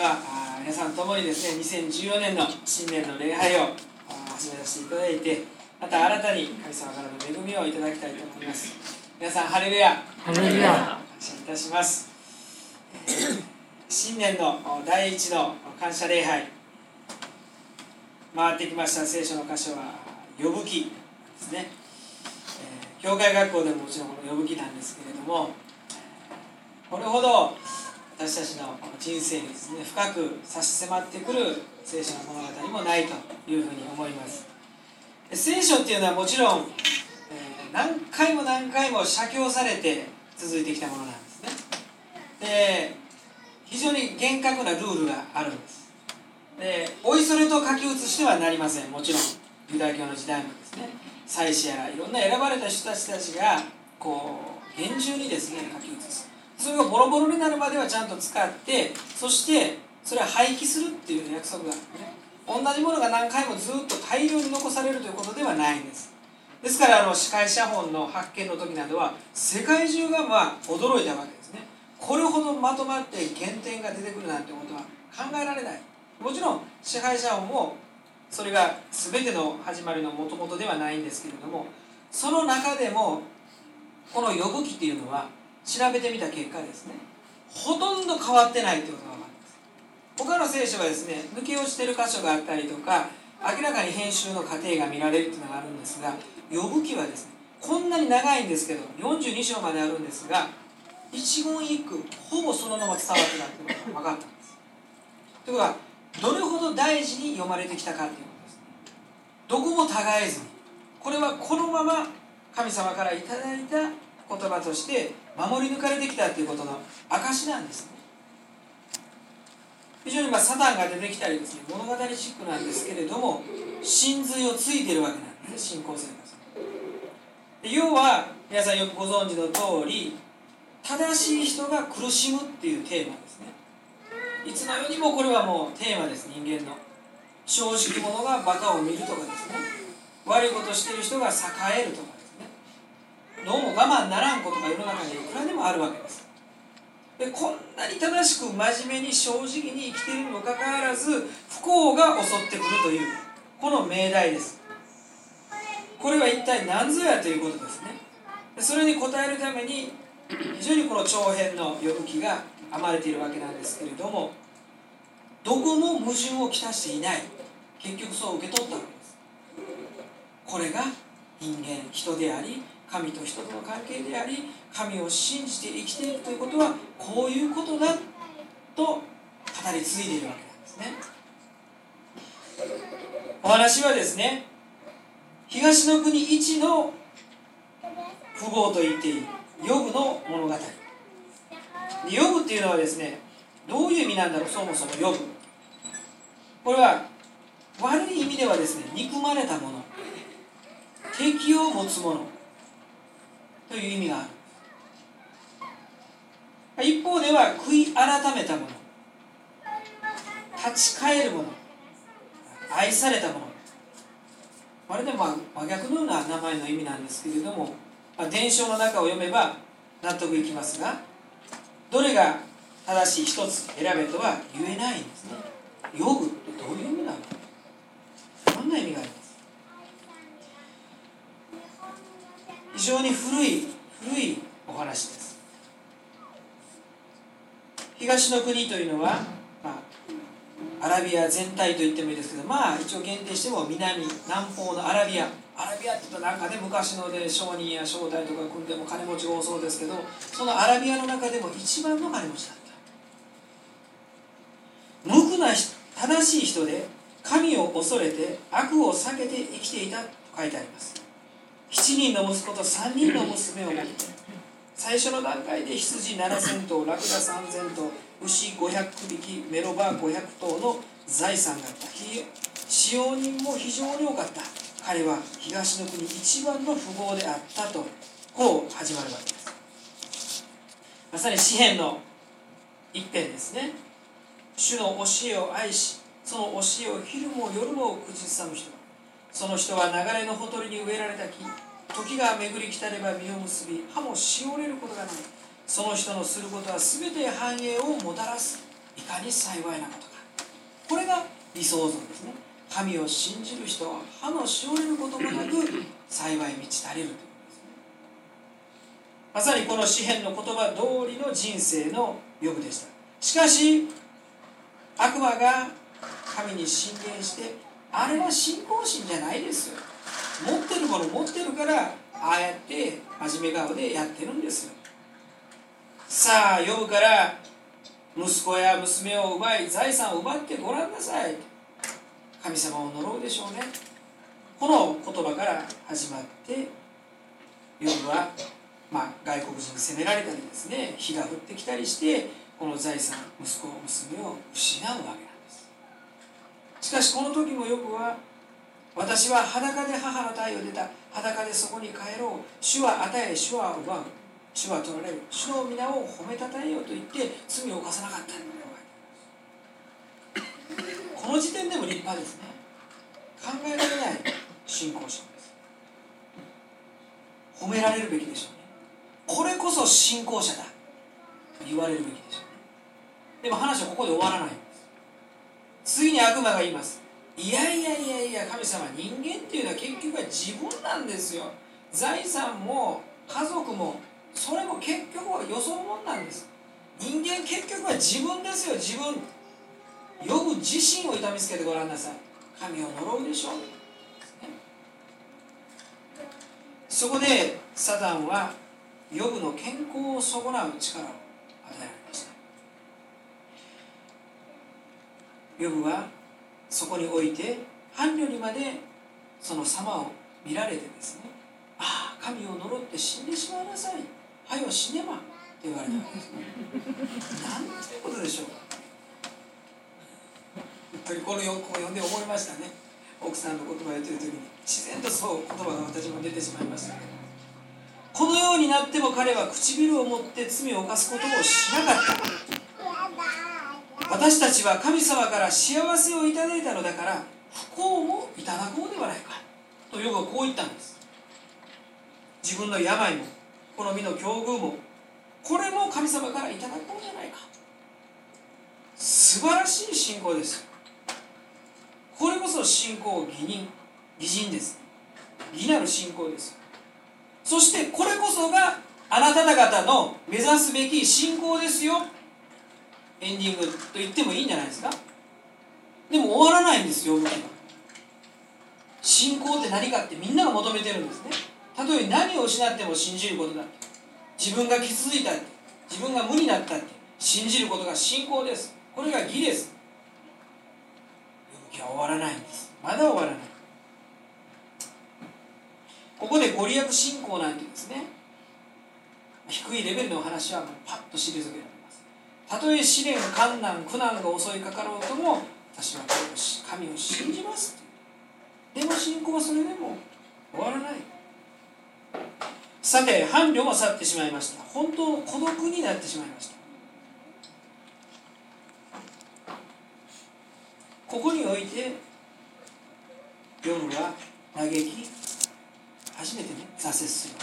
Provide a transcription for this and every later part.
では皆さんともにですね2014年の新年の礼拝を始めさせていただいてまた新たに神様からの恵みをいただきたいと思います。皆さんハレルヤハレルヤ。感謝いたします。新年の第一の感謝礼拝回ってきました。聖書の箇所は呼ぶ記ですね、えー、教会学校でももちろんこの呼ぶ記なんですけれどもこれほど私たちの人生にですね深く差し迫ってくる聖書の物語もないというふうに思います。聖書っていうのはもちろん、えー、何回も何回も写経されて続いてきたものなんですね。で非常に厳格なルールがあるんです。でおいそれと書き写してはなりません。もちろんユダヤ教の時代もですね祭司やらいろんな選ばれた人たちたちがこう厳重にですね書き写す。それがボロボロになるまではちゃんと使ってそしてそれは廃棄するっていう約束があるね。同じものが何回もずっと大量に残されるということではないんです。ですからあの司会写本の発見の時などは世界中がまあ驚いたわけですね。これほどまとまって原点が出てくるなんてことは考えられない。もちろん支配者本もそれが全ての始まりのもともとではないんですけれどもその中でもこの呼ぶ記っていうのは調べてみた結果ですね。ほとんど変わってないということが分かります。他の聖書はですね抜け落ちてる箇所があったりとか明らかに編集の過程が見られるというのがあるんですが呼ぶ記はですねこんなに長いんですけど42章まであるんですが一言一句ほぼそのまま伝わってないということが分かったんです。ということはどれほど大事に読まれてきたかということですね。どこも違えずにこれはこのまま神様からいただいた言葉として守り抜かれてきたということの証なんですね。非常にまサタンが出てきたりですね物語チックなんですけれども真髄をついてるわけなんです信仰生活で要は皆さんよくご存知の通り正しい人が苦しむっていうテーマですね。いつの世にもこれはもうテーマです人間の。正直者がバカを見るとかですね。悪いことしてる人が栄えるとか。どうも我慢ならんことが世の中にいくらでもあるわけです。でこんなに正しく真面目に正直に生きているにもかかわらず不幸が襲ってくるというこの命題です。これは一体何ぞやということですね。それに応えるために非常にこの長編の呼ぶ気が編まれているわけなんですけれどもどこも矛盾をきたしていない。結局そう受け取ったわけです。これが人間人であり神と人との関係であり神を信じて生きているということはこういうことだと語り継いでいるわけなんですね。お話はですね東の国一の富豪と言っていいヨブの物語。ヨブっていうのはですねどういう意味なんだろうそもそもヨブ。これは悪い意味ではですね憎まれたもの。敵を持つ者という意味がある。一方では悔い改めたもの。立ち返るもの。愛されたもの。まるで真逆のような名前の意味なんですけれども、ま、伝承の中を読めば納得いきますがどれが正しい一つ選べとは言えないんですね。呼ぶってどういう意味なのどんな意味があり非常に古い古いお話です。東の国というのは、まあ、アラビア全体と言ってもいいですけどまあ一応限定しても南南方のアラビア。アラビアって言うとなんかね昔ので商人や商代とか組んでも金持ち多そうですけどそのアラビアの中でも一番の金持ちだった。無垢な正しい人で神を恐れて悪を避けて生きていたと書いてあります。7人の息子と3人の娘を持って最初の段階で羊7000頭ラクダ3000頭牛500匹メロバー500頭の財産があった。使用人も非常に多かった。彼は東の国一番の富豪であったとこう始まるわけです。まさに詩篇の一編ですね。主の教えを愛しその教えを昼も夜も口ずさむ人。その人は流れのほとりに植えられた木時が巡り来たれば実を結び葉もしおれることがない。その人のすることは全て繁栄をもたらすいかに幸いなことか。これが理想像ですね。神を信じる人は歯のしおれることもなく幸い満ち足りるということですね。まさにこの詩篇の言葉通りの人生の予部でした。しかし悪魔が神に進言してあれは信仰心じゃないですよ。持ってるもの持ってるからああやって真面目顔でやってるんですよ。さあ呼ぶから息子や娘を奪い財産を奪ってごらんなさい。神様を呪うでしょうね。この言葉から始まってヨブは、まあ、外国人に責められたりですね。火が降ってきたりしてこの財産息子娘を失うわけしかしこの時もヨブは私は裸で母の体を出た。裸でそこに帰ろう。主は与え主は奪う。主は取られる。主の皆を褒めたたえようと言って罪を犯さなかったこの時点でも立派ですね。考えられない信仰心です。褒められるべきでしょうね。これこそ信仰者だ。と言われるべきでしょうね。でも話はここで終わらない。次に悪魔が言います。いやいやいやいや神様人間っていうのは結局は自分なんですよ。財産も家族もそれも結局はよそもんなんです。人間結局は自分ですよ。自分呼ぶ自身を痛みつけてごらんなさい。神を呪うでしょ。う、そこでサタンはヨブの健康を損なう力を与えられましたヨブはそこにおいて伴侶にまでその様を見られてですねああ神を呪って死んでしまいなさい。はよ死ねばって言われたわけですね。なんていうことでしょう本当にこの横を読んで思いましたね。奥さんの言葉を言ってる時に自然とそう言葉が私も出てしまいましたけど。このようになっても彼は唇を持って罪を犯すことをしなかった。私たちは神様から幸せをいただいたのだから不幸もいただこうではないか。とヨブはこう言ったんです。自分の病もこの身の境遇もこれも神様からいただこうじゃないか。素晴らしい信仰です。これこそ信仰義人義人です。義なる信仰です。そしてこれこそがあなた方の目指すべき信仰ですよ。エンディングと言ってもいいんじゃないですか？でも終わらないんですよ動きが信仰って何かってみんなが求めてるんですね。たとえ何を失っても信じることだって。自分が傷ついたって自分が無になったって信じることが信仰です。これが義です。動きは終わらないんです。まだ終わらない。ここでご利益信仰なんてですね。低いレベルの話はもうパッと退けられますたとえ試練困難苦難が襲いかかろうとも私は神を信じますでも信仰はそれでも終わらない。さて伴侶も去ってしまいました。本当孤独になってしまいました。ここにおいて夜は嘆き初めてね挫折する。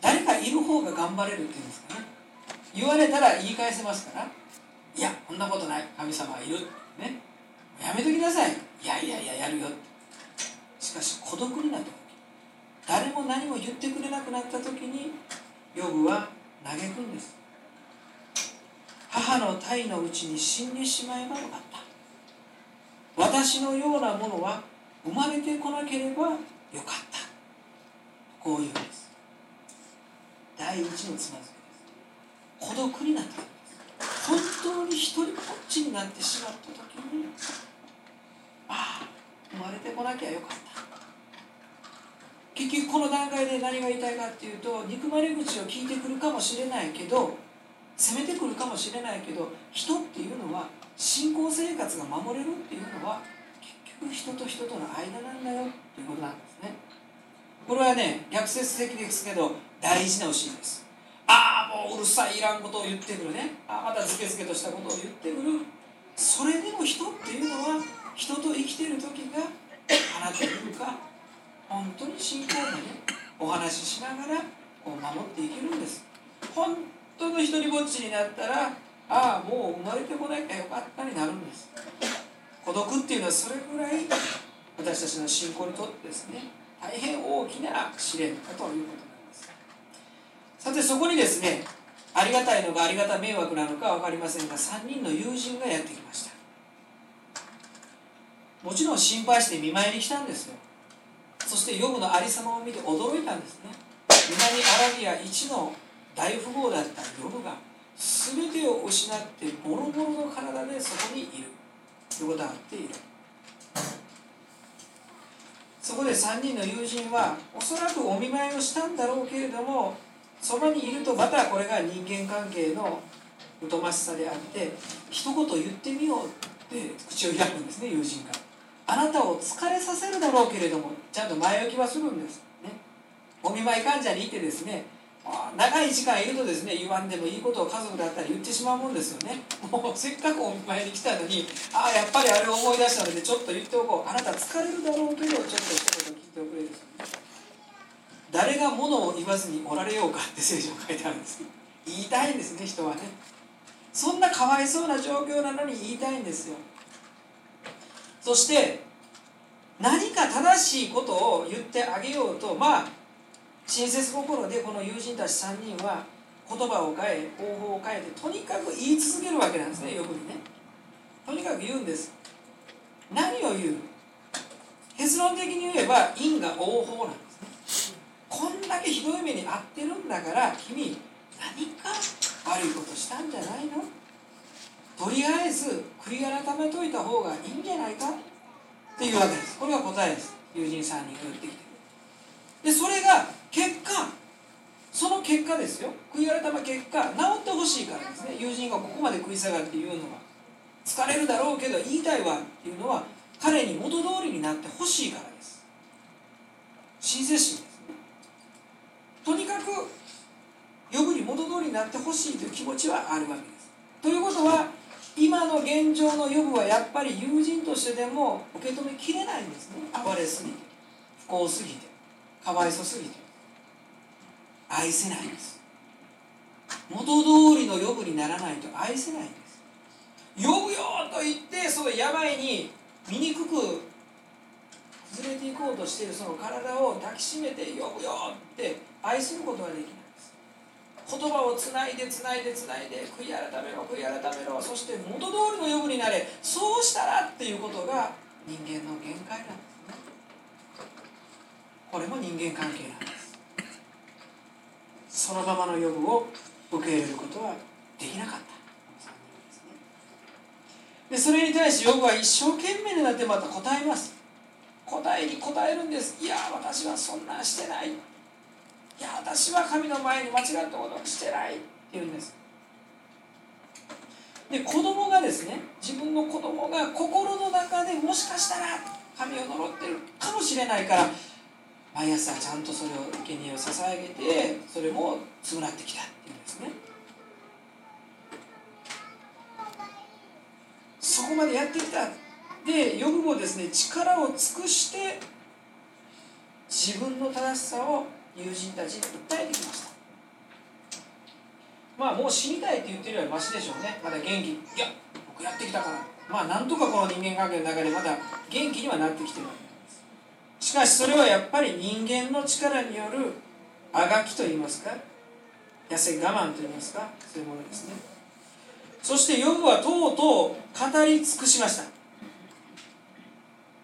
誰かいる方が頑張れるっていう言われたら言い返せますからいやこんなことない。神様はいる。ね。やめときなさい。いやいやいややるよしかし孤独になった時。誰も何も言ってくれなくなった時にヨブは嘆くんです。母の体のうちに死んでしまえばよかった。私のようなものは生まれてこなければよかった。こういうんです。第一のつまずき。孤独になった本当に一人ぼっちになってしまった時にああ生まれてこなきゃよかった。結局この段階で何が言いたいかっていうと憎まれ口を聞いてくるかもしれないけど責めてくるかもしれないけど人っていうのは信仰生活が守れるっていうのは結局人と人との間なんだよっていうことなんですね。これはね逆説的ですけど大事な教えです。うるさいいらんことを言ってくるね。あまたズケズケとしたことを言ってくる。それでも人っていうのは人と生きてる時があなたというか。本当に信仰でね。お話ししながらこう守っていけるんです。本当の一人ぼっちになったらああもう生まれてこなきゃよかったになるんです。孤独っていうのはそれぐらい私たちの信仰にとってですね大変大きな試練だということ。ですさてそこにですねありがたいのかありがた迷惑なのか分かりませんが3人の友人がやってきました。もちろん心配して見舞いに来たんですよ。そしてヨブのありさまを見て驚いたんですね。南アラビア一の大富豪だったヨブが全てを失ってボロボロの体でそこにいる。横たわっている。そこで3人の友人はおそらくお見舞いをしたんだろうけれどもそばにいるとまたこれが人間関係の疎ましさであって一言言ってみようって口を開くんですね友人があなたを疲れさせるだろうけれどもちゃんと前置きはするんです。ね。お見舞い患者にいてですね長い時間いるとですね言わんでもいいことを家族だったら言ってしまうもんですよね。もうせっかくお見舞いに来たのにああやっぱりあれを思い出したのでちょっと言っておこう。あなた疲れるだろうけどちょっと一言聞いておくれですよね誰が物を言わずにおられようかって聖書書いてあるんです。言いたいんですね人はね。そんなかわいそうな状況なのに言いたいんですよ。そして何か正しいことを言ってあげようとまあ親切心でこの友人たち3人は言葉を変え方法を変えてとにかく言い続けるわけなんですねよくにね。とにかく言うんです。何を言う？結論的に言えば因果応報なんです。ねこんだけひどい目に遭ってるんだから君何か悪いことしたんじゃないの？とりあえず悔い改めといた方がいいんじゃないか？っていうわけです。これが答えです。友人さんに言ってきて。でそれが結果その結果ですよ。悔い改め結果治ってほしいからですね。友人がここまで食い下がって言うのは。疲れるだろうけど言いたいわっていうのは彼に元通りになってほしいからです。親切心ですねとにかく呼ぶになってほしいという気持ちはあるわけです。ということは今の現状の予部はやっぱり友人としてでも受け止めきれないんですね。暴れすぎて不幸すぎてかわいそすぎて愛せないんです。元通りの予部にならないと愛せないんです。呼ぶよと言ってその病に醜く崩れていこうとしているその体を抱きしめて呼ぶよって愛することができない。言葉をつないでつないでつないで悔い改めろ悔い改めろ。そして元通りの呼ぶになれ。そうしたらっていうことが人間の限界なんですね。これも人間関係なんです。そのままの呼ぶを受け入れることはできなかった。でそれに対してヨブは一生懸命になってまた答えます。答えに答えるんです。いや私はそんなしてない。いや私は神の前に間違ったことをしてないって言うんです。で子供がですね自分の子供が心の中でもしかしたら神を呪ってるかもしれないから毎朝ちゃんとそれを生贄を捧げてそれも償ってきたっていうんですね。そこまでやってきた。でヨブもですね力を尽くして自分の正しさを友人たちに訴えてきました。まあもう死にたいって言ってるよりはマシでしょうね。まだ元気。いや僕やってきたから。まあなんとかこの人間関係の中でまだ元気にはなってきてる。わけですしかしそれはやっぱり人間の力によるあがきといいますか。痩せ我慢といいますか。そういうものですね。そしてヨブはとうとう語り尽くしました。